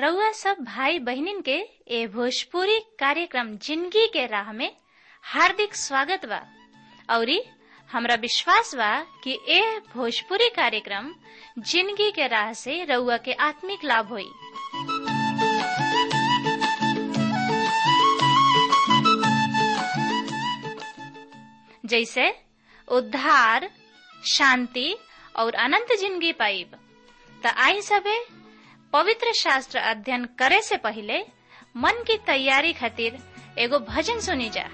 रउआ सब भाई बहिनीन के ए भोजपुरी कार्यक्रम ज़िंदगी के राह में हार्दिक स्वागत बा। औरी हमरा विश्वास बा कि ए भोजपुरी कार्यक्रम ज़िंदगी के राह से रउआ के आत्मिक लाभ होई। जैसे उद्धार, शांति और अनंत ज़िंदगी पाइब। त आई सबे पवित्र शास्त्र अध्ययन करे से पहले मन की तैयारी खातिर एगो भजन सुनी जा।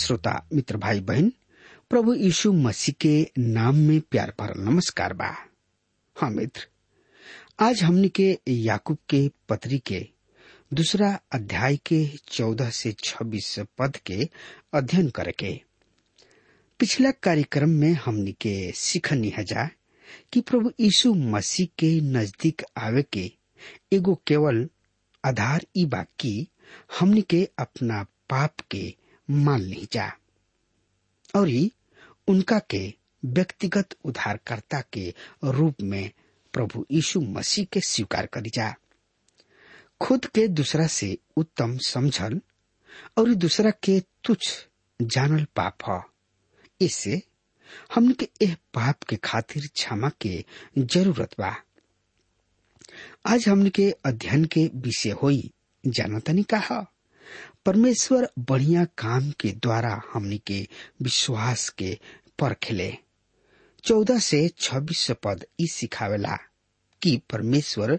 श्रोता, मित्र भाई बहन, प्रभु यीशु मसीह के नाम में प्यार भरल नमस्कार बा। हाँ मित्र, आज हमने के याकूब के पत्री के दूसरा अध्याय के चौदह से छब्बीस पद के अध्ययन करके पिछला कार्यक्रम में हमने के सीखनी हजा कि प्रभु यीशु मसीह के नज़दीक आवे के एगो केवल आधार ई बा कि हमने के अपना पाप के मान ली जा। और ई उनका के व्यक्तिगत उद्धारकर्ता के रूप में प्रभु यीशु मसीह के स्वीकार करी जा। खुद के दूसरा से उत्तम समझल और दूसरा के तुच्छ जानल पाप ह। इससे हमने के एह पाप के खातिर क्षमा के ज़रूरत बा। आज हमने के अध्ययन के विषय होई जानतनी कहा। परमेश्वर बढ़िया काम के द्वारा हमनी के विश्वास के परखले चौदह से छब्बीस पद ई सिखावेला कि परमेश्वर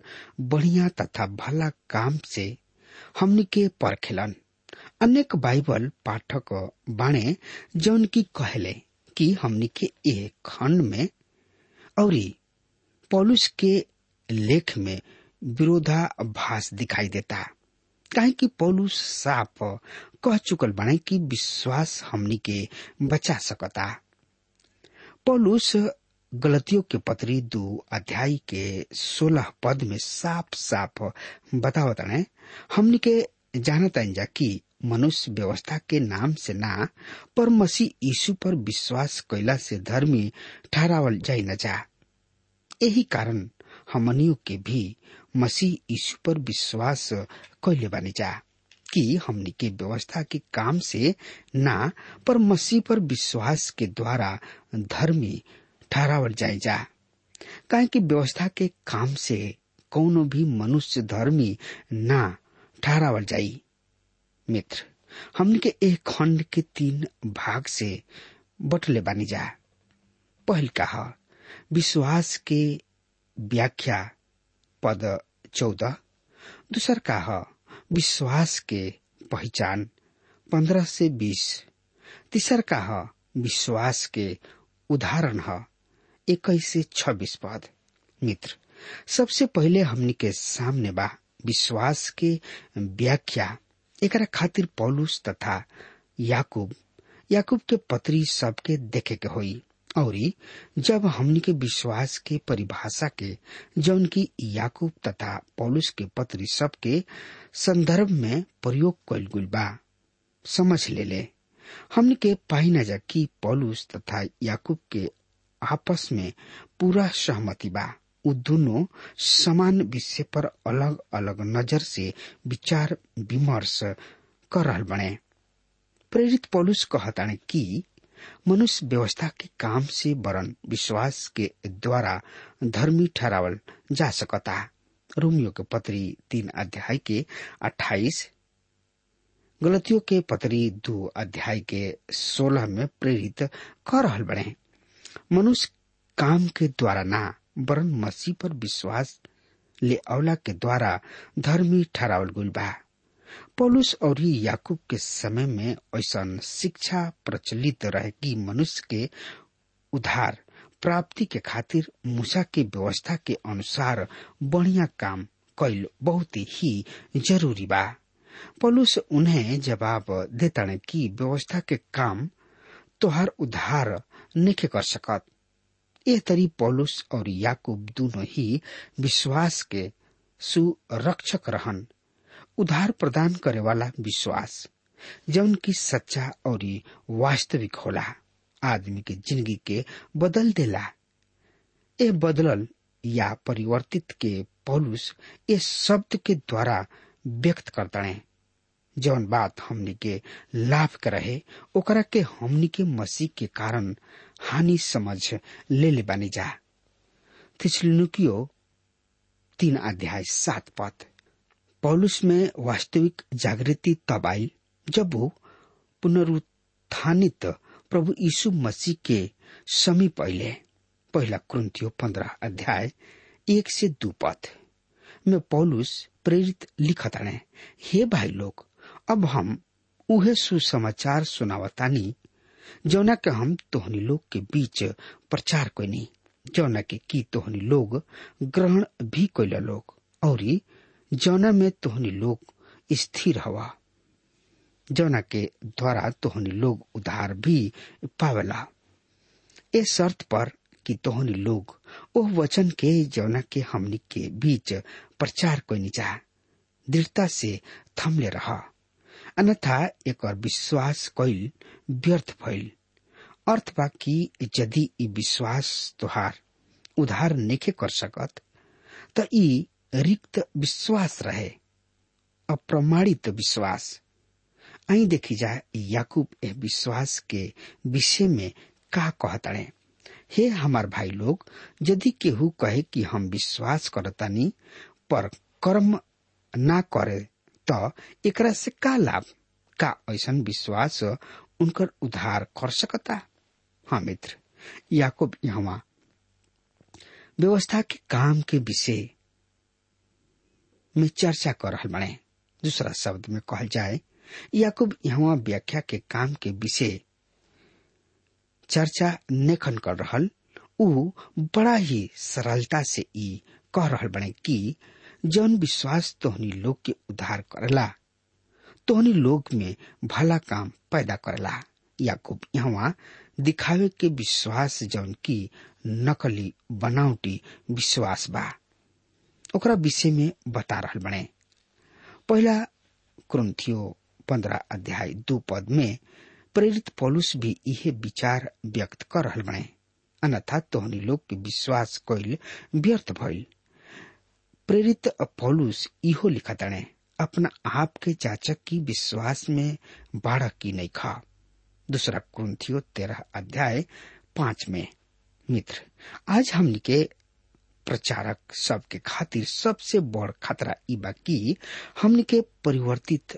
बढ़िया तथा भला काम से हमनी के परखेलन अनेक बाइबल पाठक बाणे जौन की कहले कि हमनी के ए खंड में और पौलुस के लेख में विरोधाभास दिखाई देता। काहे कि पौलुस साफ़ कह चुकल बने कि विश्वास हमनी के बचा सकता। पौलुस गलतियों के पत्री दो अध्याय के सोलह पद में साफ़ साफ़ बतावत ने हमनी के जानता जा कि मनुष्य व्यवस्था के नाम से ना, पर मसीह यीशु पर विश्वास कैला से धर्मी ठहरावल जाई न जा। यही कारण हमनियों के भी मसीह यीशु पर विश्वास कैले बानी जा, कि हमनी के व्यवस्था के काम से ना, पर मसीह पर विश्वास के द्वारा धर्मी ठहरावल जाए जा। काहे कि व्यवस्था के काम से कौनो भी मनुष्य धर्मी ना ठहरावल जाई। मित्र, हमने के एक खंड के तीन भाग से बटले बानी जा। पहल कहा, विश्वास के व्याख्या पद चौदह। दूसर कहा विश्वास के पहचान, पंद्रह से बीस। तीसर कहा विश्वास के उदाहरण है, इक्कीस से छब्बीस पद। मित्र, सबसे पहले हमनी के सामने बा विश्वास के व्याख्या। एक खातिर पौलुस तथा याकूब याकूब के पत्री सबके देखे के होई। और जब हमनी के विश्वास के परिभाषा के जौन की याकूब तथा पौलुस के पत्री सबके संदर्भ में प्रयोग कल गुल बा, समझ ले ले। हमनी के पाई न जा कि पौलुस तथा याकूब के आपस में पूरा सहमति बा। उ दोनों समान विषय पर अलग अलग नज़र से विचार विमर्श कर रहल बने। प्रेरित पौलुस कहताने कि मनुष्य व्यवस्था के काम से वरन विश्वास के द्वारा धर्मी ठहरावल जा सकता रोमियो के पत्री तीन अध्याय के अट्ठाईस। गलतियों के पत्री दो अध्याय के सोलह में प्रेरित कर रहल बने मनुष्य काम के द्वारा ना, वरन मसीह पर विश्वास ले अवला के द्वारा धर्मी ठहरावल गुल बा। पौलुस और याकूब के समय में ऐसा शिक्षा प्रचलित रहे कि मनुष्य के उधार प्राप्ति के खातिर मूसा के व्यवस्था के अनुसार बढ़िया काम कैल बहुत ही ज़रूरी बा। पौलुस उन्हें जवाब देता कि व्यवस्था के काम तोहर उधार नहीं कर सकत। यह तरी पौलुस और याकूब दोनों ही विश्वास के सुरक्षक रहन। उधार प्रदान करे वाला विश्वास। जौन की सच्चा और वास्तविक होला, आदमी के ज़िंदगी के बदल देला। ए बदलल या परिवर्तित के पौलुस इस शब्द के द्वारा व्यक्त करतणे। जौन बात हमनी के लाभ के रहे, ओकरा के हमनी के मसीह के कारण हानि समझ ले ले बानी जा। तीन अध्याय सात पद। पौलुस में वास्तविक जागृति तब आई जब वो पुनरुत्थानित प्रभु यीशु मसीह के समीप अले पहला क्रंथियो पंद्रह अध्याय, एक से दो पथ में पौलुस प्रेरित लिखत है हे भाई लोग, अब हम उहे सुसमाचार सुनावतानी, जौना के हम तोहनी लोग के बीच प्रचार कैनी जौना के की तोहनी लोग ग्रहण भी कैला लोग, और जौना में तोहनी लोग स्थिर हवा। जौना के द्वारा तोहनी लोग उधार भी पावेला। ए शर्त पर कि तोहनी लोग ओह वचन के जौना के हमनी के बीच प्रचार कैनी जा दृढ़ता से थमले रहा। अन्यथा एक और विश्वास कैल व्यर्थ भइल अर्थ बा कि यदि ई विश्वास तोहार उधार नेखे कर सकत, त ई रिक्त विश्वास रहे, अप्रमाणित विश्वास। आई देखी जाए, याकूब ए विश्वास के विषय में का कहतड़े हे हमार भाई लोग, यदि केहू कहे कि हम विश्वास करतानी, पर कर्म ना करे तो एकरा से का लाभ? का ऐसा विश्वास उनकर उधार कर सकता? हाँ मित्र, याकूब यहाँ व्यवस्था के काम के विषय में चर्चा कर रहा बने। दूसरा शब्द में कहल जाए याकूब यहाँ व्याख्या के काम के विषय चर्चा नेखन कर रहल। उ बड़ा ही सरलता से ई कह रहल बने कि जौन विश्वास तोहनी लोग के उद्धार करला, तोहनी लोग में भला काम पैदा करला। याकूब यहाँ दिखावे के विश्वास जौन की नकली बनावटी विश्वास बा। ओकरा विषय में बता रहल बने। पहला क्रंथियो पंद्रह अध्याय दो पद में प्रेरित पौलुस भी यह विचार व्यक्त कर रहल बने। अन्यथा तोहनी लोग के विश्वास कइल व्यर्थ भइल। प्रेरित पौलुस इहो लिखताणे अपना आप के जाचक की विश्वास में बाढ़ की नहीं खा। दूसरा क्रंथियो तेरह अध्याय पाँच में मित्र, आज हमनी के प्रचारक सबके खातिर सबसे बड़ खतरा ई बा कि हमनी के परिवर्तित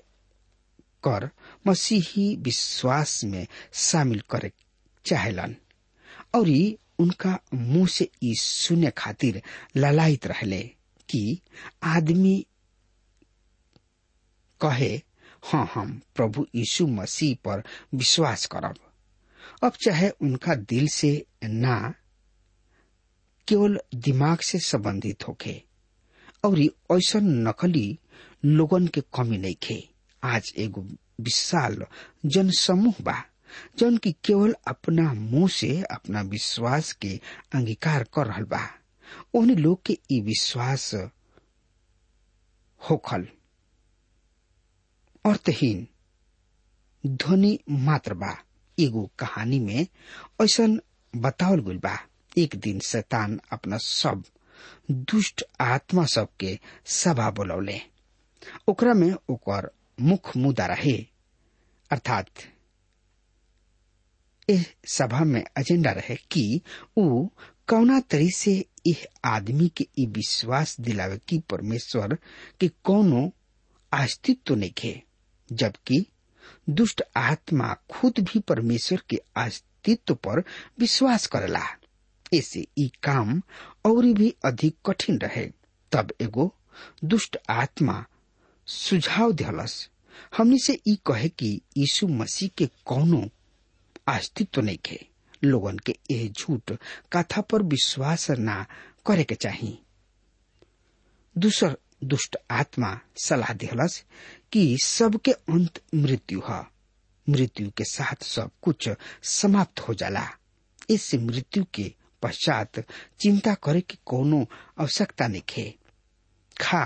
कर मसीही विश्वास में शामिल करे चाहेलन। और उनका मुँह से ई सुने खातिर ललायत रहले कि आदमी कहे हाँ हम प्रभु यीशु मसीह पर विश्वास करब। अब चाहे उनका दिल से ना केवल दिमाग से संबंधित होखे और ऐसा नकली लोगन के कमी नहीं खे। आज एगो विशाल जन समूह बा, जौन की केवल अपना मुँह से अपना विश्वास के अंगीकार कर रहल बा। उन लोग के ई विश्वास होखल। अर्थहीन, ध्वनि मात्र बा। एगो कहानी में ऐसा बतावल गइल बा। एक दिन शैतान अपना सब दुष्ट आत्मा सबके सभा बोलौले। ओकरा में ओकर मुख मुदा रहे। अर्थात इस सभा में एजेंडा रहे कि ऊ कौना तरी से यह आदमी के ई विश्वास दिलावे कि परमेश्वर के कोनो अस्तित्व नहीं खे, जबकि दुष्ट आत्मा खुद भी परमेश्वर के अस्तित्व पर विश्वास करेला। ऐसे ई काम और भी अधिक कठिन रहे। तब एगो दुष्ट आत्मा सुझाव दिलस। हमनी से ई कहे कि यीशु मसीह के कौनो अस्तित्व नहीं खे। लोगन के यह झूठ कथा पर विश्वास ना करे के चाहिए दूसर दुष्ट आत्मा सलाह दिलस कि सबके अंत मृत्यु है। मृत्यु के साथ सब कुछ समाप्त हो जाला। इससे मृत्यु के पश्चात चिंता करे की कोनो आवश्यकता खे खा,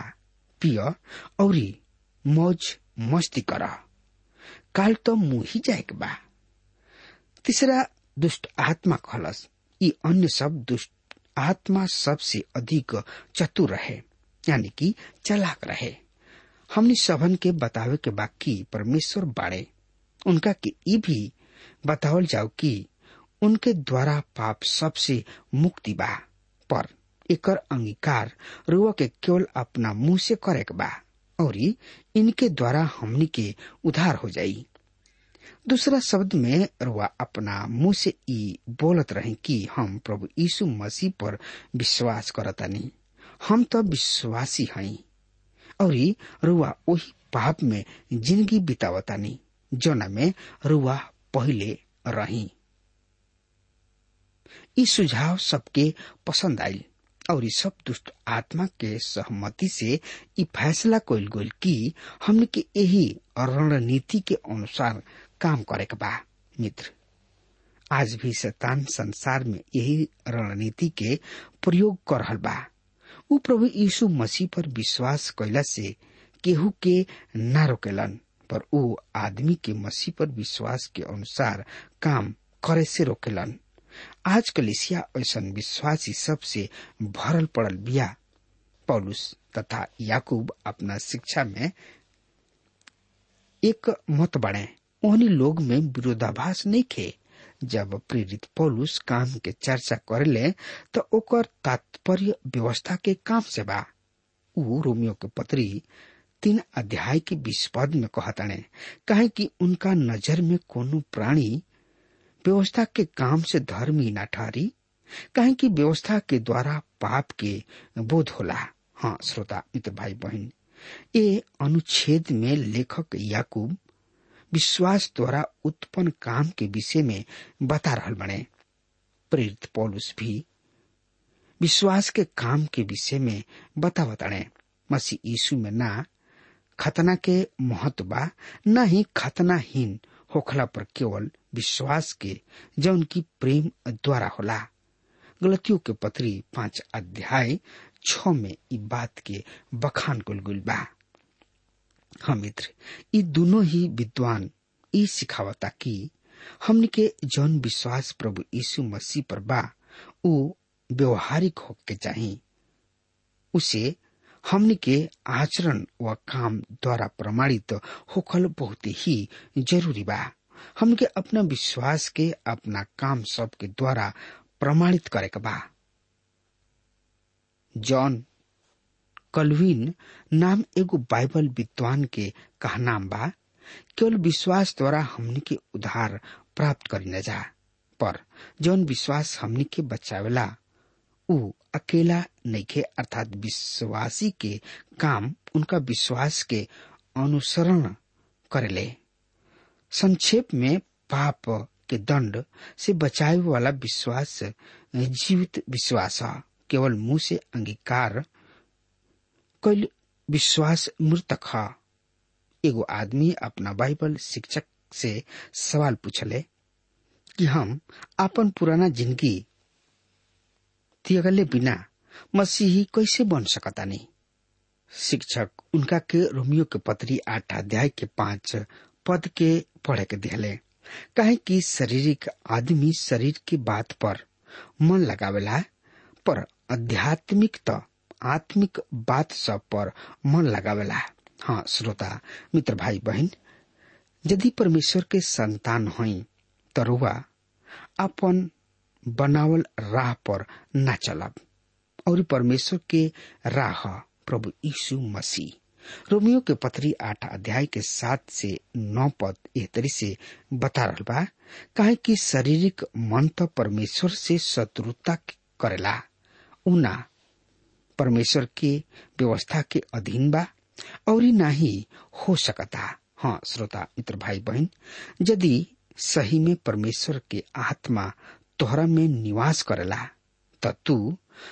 पिय, और मौज मस्ती कर। काल तो मुँह जाए के बा। तीसरा, दुष्ट आत्मा खलस। ये अन्य सब दुष्ट आत्मा सबसे अधिक चतुर रहे, यानी कि चलाक रहे। हमने सबन के बतावे के बाकी परमेश्वर बाड़े। उनका के ई भी बतावल जाओ कि उनके द्वारा पाप सबसे मुक्ति बा। पर एकर अंगीकार रुआ के केवल अपना मुँह से करे बा, और इनके द्वारा हमनी के उधार हो जाई। दूसरा शब्द में रुआ अपना मुँह से ई बोलत रहे कि हम प्रभु यीशु मसीह पर विश्वास करतानी। हम तो विश्वासी हई, और रुआ वही पाप में ज़िंदगी बितावतानी, जोना में रुआ पहले रही। ई सुझाव सबके पसंद आई और ई सब दुष्ट आत्मा के सहमति से ई फैसला कइल गइल कि हमने के यही रणनीति के अनुसार काम करे बा, मित्र। आज भी शैतान संसार में यही रणनीति के प्रयोग कर बा। उ प्रभु यीशु मसीह पर विश्वास कैला से केहू के ना रोकेलन, पर उ आदमी के मसीह पर विश्वास के अनुसार काम करे से रोकेलन। आज कलिसिया ऐसा विश्वासी सबसे भरल पड़ल बिया। पौलुस तथा याकूब अपना शिक्षा में एक मत बढ़े उन्हीं लोग में विरोधाभास नहीं खे। जब प्रेरित पौलुस काम के चर्चा करले तो ओकर तात्पर्य व्यवस्था के काम से बा। रोमियो के पत्री तीन अध्याय के बीस पद में कहताने, कहे कि उनका नज़र में कोनो प्राणी व्यवस्था के काम से धर्म ही न ठहरी कहे कि व्यवस्था के द्वारा पाप के बोध होला। हाँ श्रोता मित्र भाई बहन ये अनुच्छेद में लेखक याकूब विश्वास द्वारा उत्पन्न काम के विषय में बता रहल बने। प्रेरित पौलुस भी विश्वास के काम के विषय में बता बताने मसीह यीशु में ना खतना के महत्व न ही खतनाहीन होखला पर केवल विश्वास के जौन की प्रेम द्वारा होला। गलतियों के पत्री पाँच अध्याय छ में इ बात के बखान कुल गुल बा। हाँ मित्र ये दोनों ही विद्वान ई सिखावता कि हमने के जौन विश्वास प्रभु यीशु मसीह पर बा वो व्यवहारिक होके चाहिए उसे हमने के आचरण व काम द्वारा प्रमाणित होखल बहुत ही ज़रूरी बा। हमके अपना विश्वास के, अपना काम सब के द्वारा प्रमाणित करे के बा। जॉन कलविन नाम एगो बाइबल विद्वान के कहनाम बा, केवल विश्वास द्वारा हमनी के उधार प्राप्त करी न जा, पर जौन विश्वास हमनी के बचावेला। उ अकेला नहीं नइखे, अर्थात विश्वासी के काम उनका विश्वास के अनुसरण करेले। संक्षेप में पाप के दंड से बचाए वाला विश्वास, जीवित विश्वास, केवल मुँह से अंगीकार, कल विश्वास मृतक। है एगो आदमी अपना बाइबल शिक्षक से सवाल पूछले कि हम अपन पुराना ज़िंदगी त्यागले बिना मसीही कैसे बन सकता नहीं शिक्षक उनका के रोमियो के पत्री आठ अध्याय के पाँच पद के पढ़े के दिले। काहे कि शारीरिक आदमी शरीर की बात पर मन लगावेला, पर आध्यात्मिक तो आत्मिक बात सब पर मन लगावेला। हाँ श्रोता, मित्र भाई बहन, यदि परमेश्वर के संतान हई तो रुआ अपन बनावल राह पर न चलब, और परमेश्वर के राह, प्रभु यीशु मसीह। रोमियो के पत्री आठ अध्याय के सात से नौ पद एह तरी से बता रहा बा, काहे कि शारीरिक मन तो परमेश्वर से शत्रुता करेला। उना परमेश्वर के व्यवस्था के अधीन बा, और ना ही हो सकता। हाँ श्रोता, मित्र भाई बहन यदि सही में परमेश्वर के आत्मा तोहरा में निवास करेला, त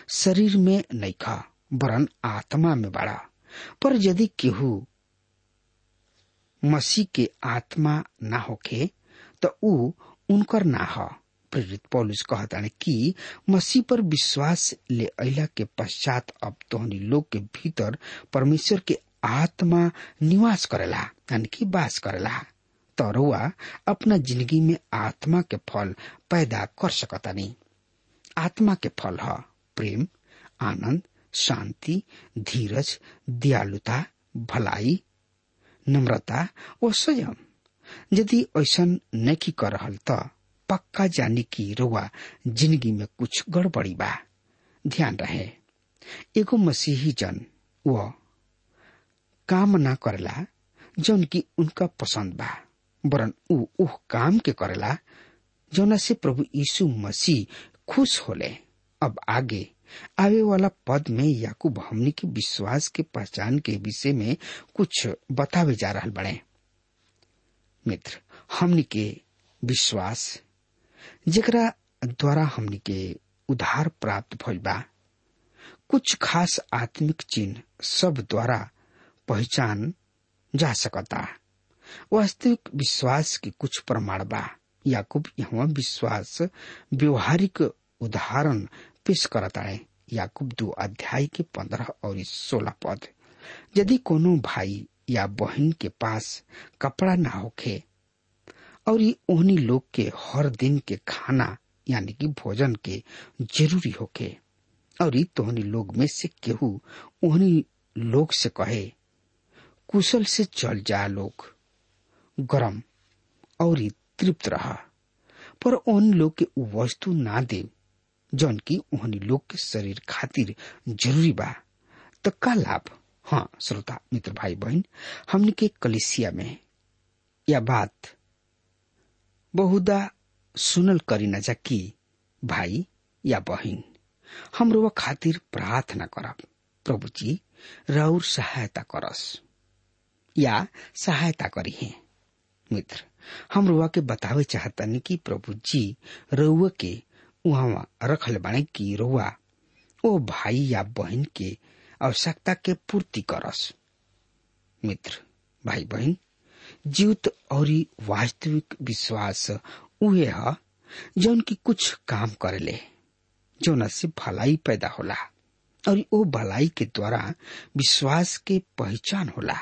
शरीर में नहीं खा वरन आत्मा में बड़ा। पर यदि केहू मसीह के आत्मा ना होखे तो ऊ उनकर ना हो। प्रेरित पौलुस कहताने कि मसीह पर विश्वास ले अला के पश्चात अब तोहनी लोग के भीतर परमेश्वर के आत्मा निवास करेला, यानी कि वास करेला। तो रुआ अपना ज़िंदगी में आत्मा के फल पैदा कर सकता नहीं आत्मा के फल है प्रेम, आनंद शांति, धीरज, दयालुता, भलाई, नम्रता और संयम। यदि ऐसा नहीं कर रहा तो पक्का जानी की रुआ ज़िंदगी में कुछ गड़बड़ी बा। ध्यान रहे। एगो मसीही जन वो काम ना करेला जौन की उनका पसंद बा, वरन ऊ उह काम के करेला जौना से प्रभु यीशु मसीह खुश होले। अब आगे आवे वाला पद में याकूब हमनी के विश्वास के पहचान के विषय में कुछ बतावे जा रहा बड़े। मित्र, हमनी के विश्वास, जेकरा द्वारा हमनी के उधार प्राप्त बा, कुछ खास आत्मिक चिन्ह सब द्वारा पहचान जा सकता। वास्तविक विश्वास के कुछ प्रमाण बा। याकूब यहाँ विश्वास, व्यवहारिक उदाहरण पेश करता है। याकूब दो अध्याय के पंद्रह और सोलह पद। यदि कोनो भाई या बहन के पास कपड़ा ना होखे और ये ओहनी लोग के हर दिन के खाना यानी कि भोजन के ज़रूरी होखे और ये तोहनी लोग में से केहू ओहनी लोग से कहे, कुशल से चल जा लोग, गरम और तृप्त रहा, पर उन लोग के वस्तु ना दे जौन की ओहनी लोग के शरीर खातिर ज़रूरी बा। तो का लाभ? हाँ श्रोता, मित्र भाई बहन हमने के कलिसिया में यह बात बहुदा सुनल करी न जा कि भाई या बहन हम रोवा खातिर प्रार्थना करब प्रभु जी राउर सहायता करस या सहायता करी है मित्र हम रुआ के बतावे चाहतनी कि प्रभु जी रउआ के वहाँ रखल बाणे कि रउआ ओ भाई या बहन के आवश्यकता के पूर्ति करस। मित्र, भाई बहन, जीवित और वास्तविक विश्वास उहे है, जौन की कुछ काम करेले, जौन से भलाई पैदा होला, और ओ भलाई के द्वारा विश्वास के पहचान होला।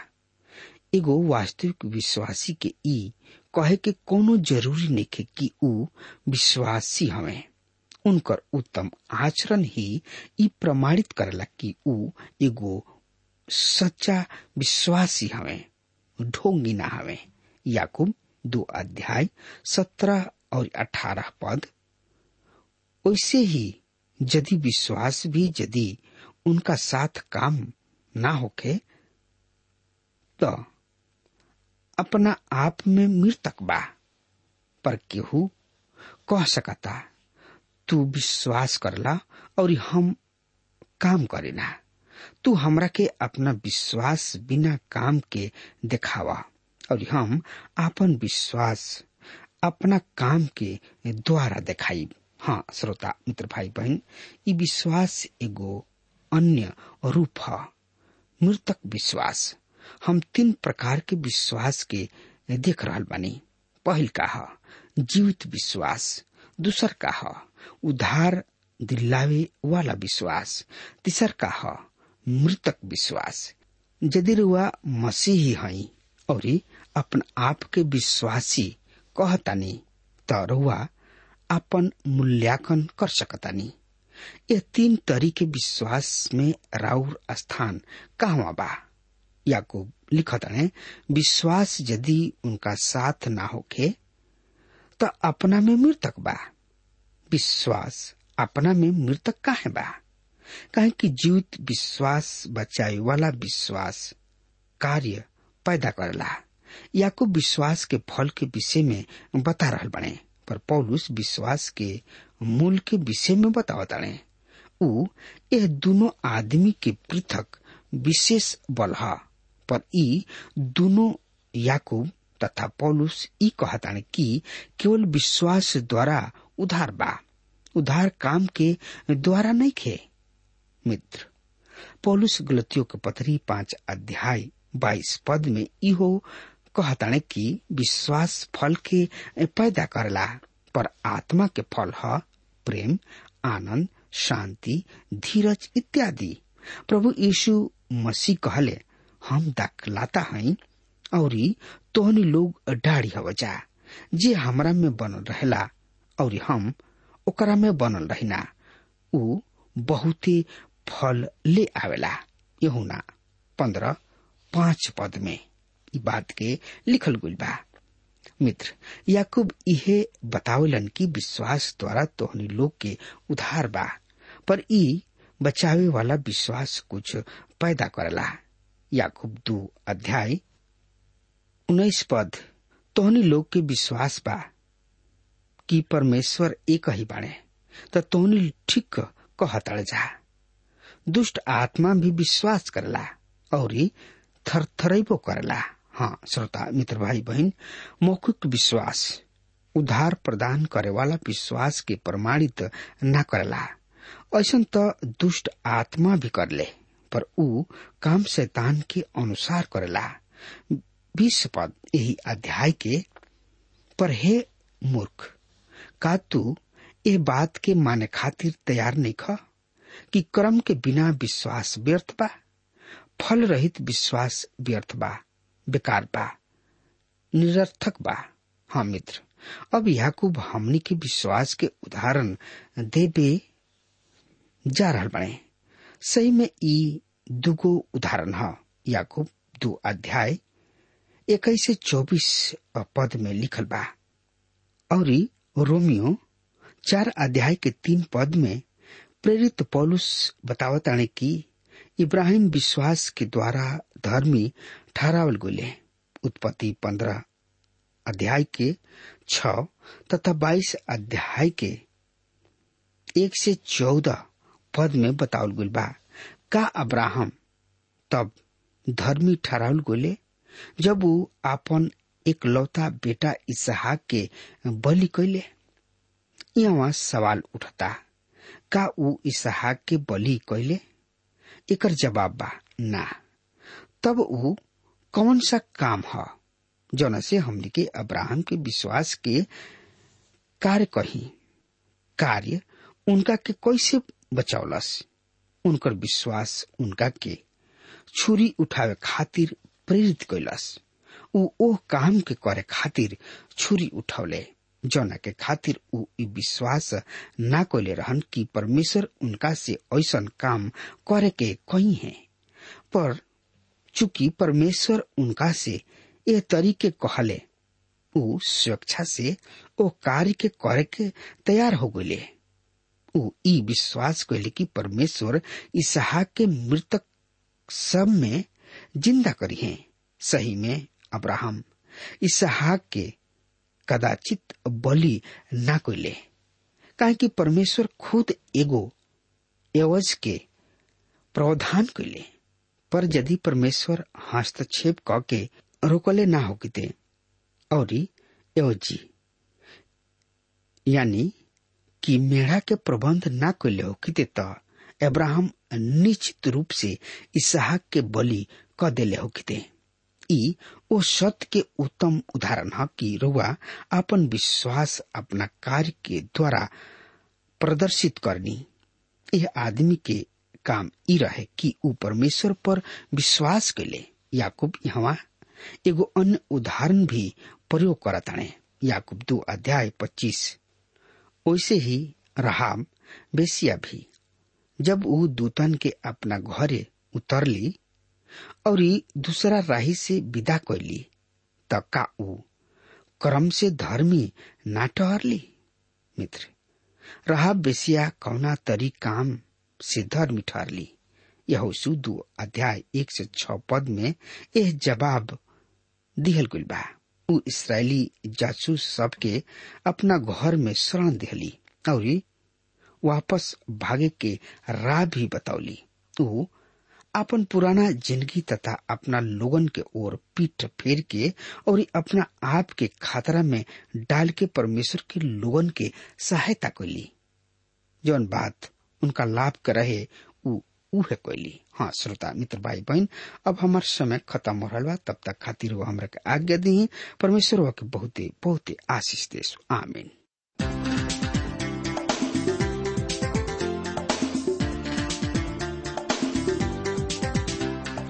एगो वास्तविक विश्वासी के ई कहे के कोनो ज़रूरी नहीं कि ऊ विश्वासी हवे। उनकर उत्तम आचरण ही ई प्रमाणित करला कि ऊ एगो सच्चा विश्वासी हवे, ढोंगी ना हवे। याकूब दो अध्याय सत्रह और अठारह पद। वैसे ही यदि विश्वास भी यदि उनका साथ काम ना होके तो अपना आप में मृतक बा। पर केहू कह सकता तू विश्वास करला और हम काम करेना तू हमरा के अपना विश्वास बिना काम के दिखावा और हम अपन विश्वास, अपना काम के द्वारा दिखाई हाँ श्रोता, मित्र भाई बहन ये विश्वास एगो अन्य रूप है, मृतक विश्वास। हम तीन प्रकार के विश्वास के देख रहा बनी। पहल का जीवित विश्वास। दूसर का है उधार दिलावे वाला विश्वास तीसर का है, मृतक विश्वास। यदि रुआ मसीही हई, और अपन आप के विश्वासी कहतानी त रुआ अपन मूल्यांकन कर सकतानी। ये तीन तरीके विश्वास में राउर स्थान कहवा बा? याकूब लिखत है विश्वास यदि उनका साथ ना होके तो अपना में मृतक बा। विश्वास अपना में मृतक काहे बा। काहे कि जीवित विश्वास बचाए वाला विश्वास कार्य पैदा करला। याकूब विश्वास के फल के विषय में बता रहा बने, पर पौलुस विश्वास के मूल के विषय में बतावताड़े ऊ यह दोनों आदमी के पृथक विशेष बल पर ई दोनों याकूब तथा पौलुस ई कहताने कि केवल विश्वास द्वारा उधार बा। उधार काम के द्वारा नहीं खे। मित्र, पौलुस गलतियों के पथरी पाँच अध्याय बाईस पद में इहो कहताने कि विश्वास फल के पैदा करला, पर आत्मा के फल है प्रेम, आनंद, शांति, धीरज इत्यादि। प्रभु यीशु मसीह कहले, हम दाखलाता हई और तोहनी लोग डाढ़ी हव जा जे हमरा में बनल रहेला और हम ओकरा में बनल रहिना। ऊ बहुते फल ले आवेला। यहुना, पंद्रह, पाँच पद में बात के लिखल गइल बा। मित्र, याकूब इहे बतावलन कि विश्वास द्वारा तोहनी लोग के उधार बा, पर ई बचावे वाला विश्वास कुछ पैदा करला। याकूब दो अध्याय उन्नीस पद, तोहनी लोग के विश्वास बा। कि परमेश्वर एक ही बाणे, त तोहनी ठीक कहतड़ जा। दुष्ट आत्मा भी विश्वास करला, और थरथरैबो करला। हाँ श्रोता, मित्र, भाई, बहन, मौखिक विश्वास, उधार प्रदान करे वाला विश्वास के प्रमाणित न करला। ऐसा तो दुष्ट आत्मा भी करले पर ऊ काम शैतान के अनुसार करेला। बीस पद यही अध्याय के, पर हे मूर्ख का तू ए बात के माने खातिर तैयार नहीं खा? कि कर्म के बिना विश्वास व्यर्थ बा? फल रहित विश्वास व्यर्थ बा, बेकार बा, निरर्थक बा। हाँ मित्र, अब याकूब हमनी के विश्वास के उदाहरण देबे जा रहा बने सही में ई दुगो उदाहरण है, याकूब, दो अध्याय, इक्कीस से चौबीस पद में लिखल बा। और रोमियो चार अध्याय के तीन पद में प्रेरित पौलुस बतावताने कि इब्राहिम विश्वास के द्वारा धर्मी ठहरावल गोले उत्पत्ति पंद्रह अध्याय के छ तथा बाईस अध्याय के एक से चौदह पद में बतावल गुल बा, का अब्राहम तब धर्मी ठहरावल गोले जब वो आपन एक लौता बेटा इसहाक के बलि कैले यहाँ सवाल उठता, का ऊ इसहाक के बलि कैले एकर जवाब बा, ना। तब ऊ कौन सा काम है, जौन से हमने के अब्राहम के विश्वास के कार्य कही। कार्य उनका के कैसे बचौलस? उनकर विश्वास उनका के छुरी उठावे खातिर प्रेरित कैलस ऊ ओह काम के करे खातिर छुरी उठौले जौना के खातिर ई विश्वास ना कोले रहन कि परमेश्वर उनका से ऐसन काम करे के कही है। पर चूँकि परमेश्वर उनका से ए तरीके कहले ऊ स्वेच्छा से ओ कार्य के करे के तैयार हो गए ऊ ई विश्वास कैले कि परमेश्वर इसहाक के मृतक सब में ज़िंदा करी है। सही में अब्राहम, इसहाक के कदाचित बलि ना कैले कि परमेश्वर खुद एगो एवज के प्रावधान कैले पर यदि परमेश्वर हस्तक्षेप क के रोकले ना होकिते और एवजी, यानी कि मेढ़ा के प्रबंध ना कैले होकिते त अब्राहम निश्चित रूप से इसहाक के बलि क देले होकिते ई ओ सत्य के उत्तम उदाहरण है कि रुआ अपन विश्वास अपना कार्य के द्वारा प्रदर्शित करनी। यह आदमी के काम ई रहे कि ऊ परमेश्वर पर विश्वास के कैले याकूब यहाँ एगो अन्य उदाहरण भी प्रयोग करताणे याकूब दो अध्याय पच्चीस। वैसे ही रहाम बेसिया भी जब ऊ दूतन के अपना घरे उतरली और दूसरा राही से विदा कैली त का ऊ क्रम से धर्मी ना टहरली मित्र रहाब बेसिया कौना तरी काम से धर्मी ठहरली? यह दो अध्याय एक से छ पद में यह जवाब दिहल गुल बा। ऊ इसराइली जासूस सबके अपना घर में शरण दिहली और वापस भागे के राह भी बतौली ऊ अपन पुराना ज़िंदगी तथा अपना लोगन के ओर पीठ फेर के और अपना आप के खतरा में डाल के परमेश्वर के लोगन के सहायता कैली जौन बात उनका लाभ रहे उहे कैली हाँ श्रोता, मित्र भाई बहन अब हमार समय खत्म हो रहा तब तक खातिर वो हमरा आज्ञा दी। परमेश्वर के बहुते बहुते आशीष देस। आमीन।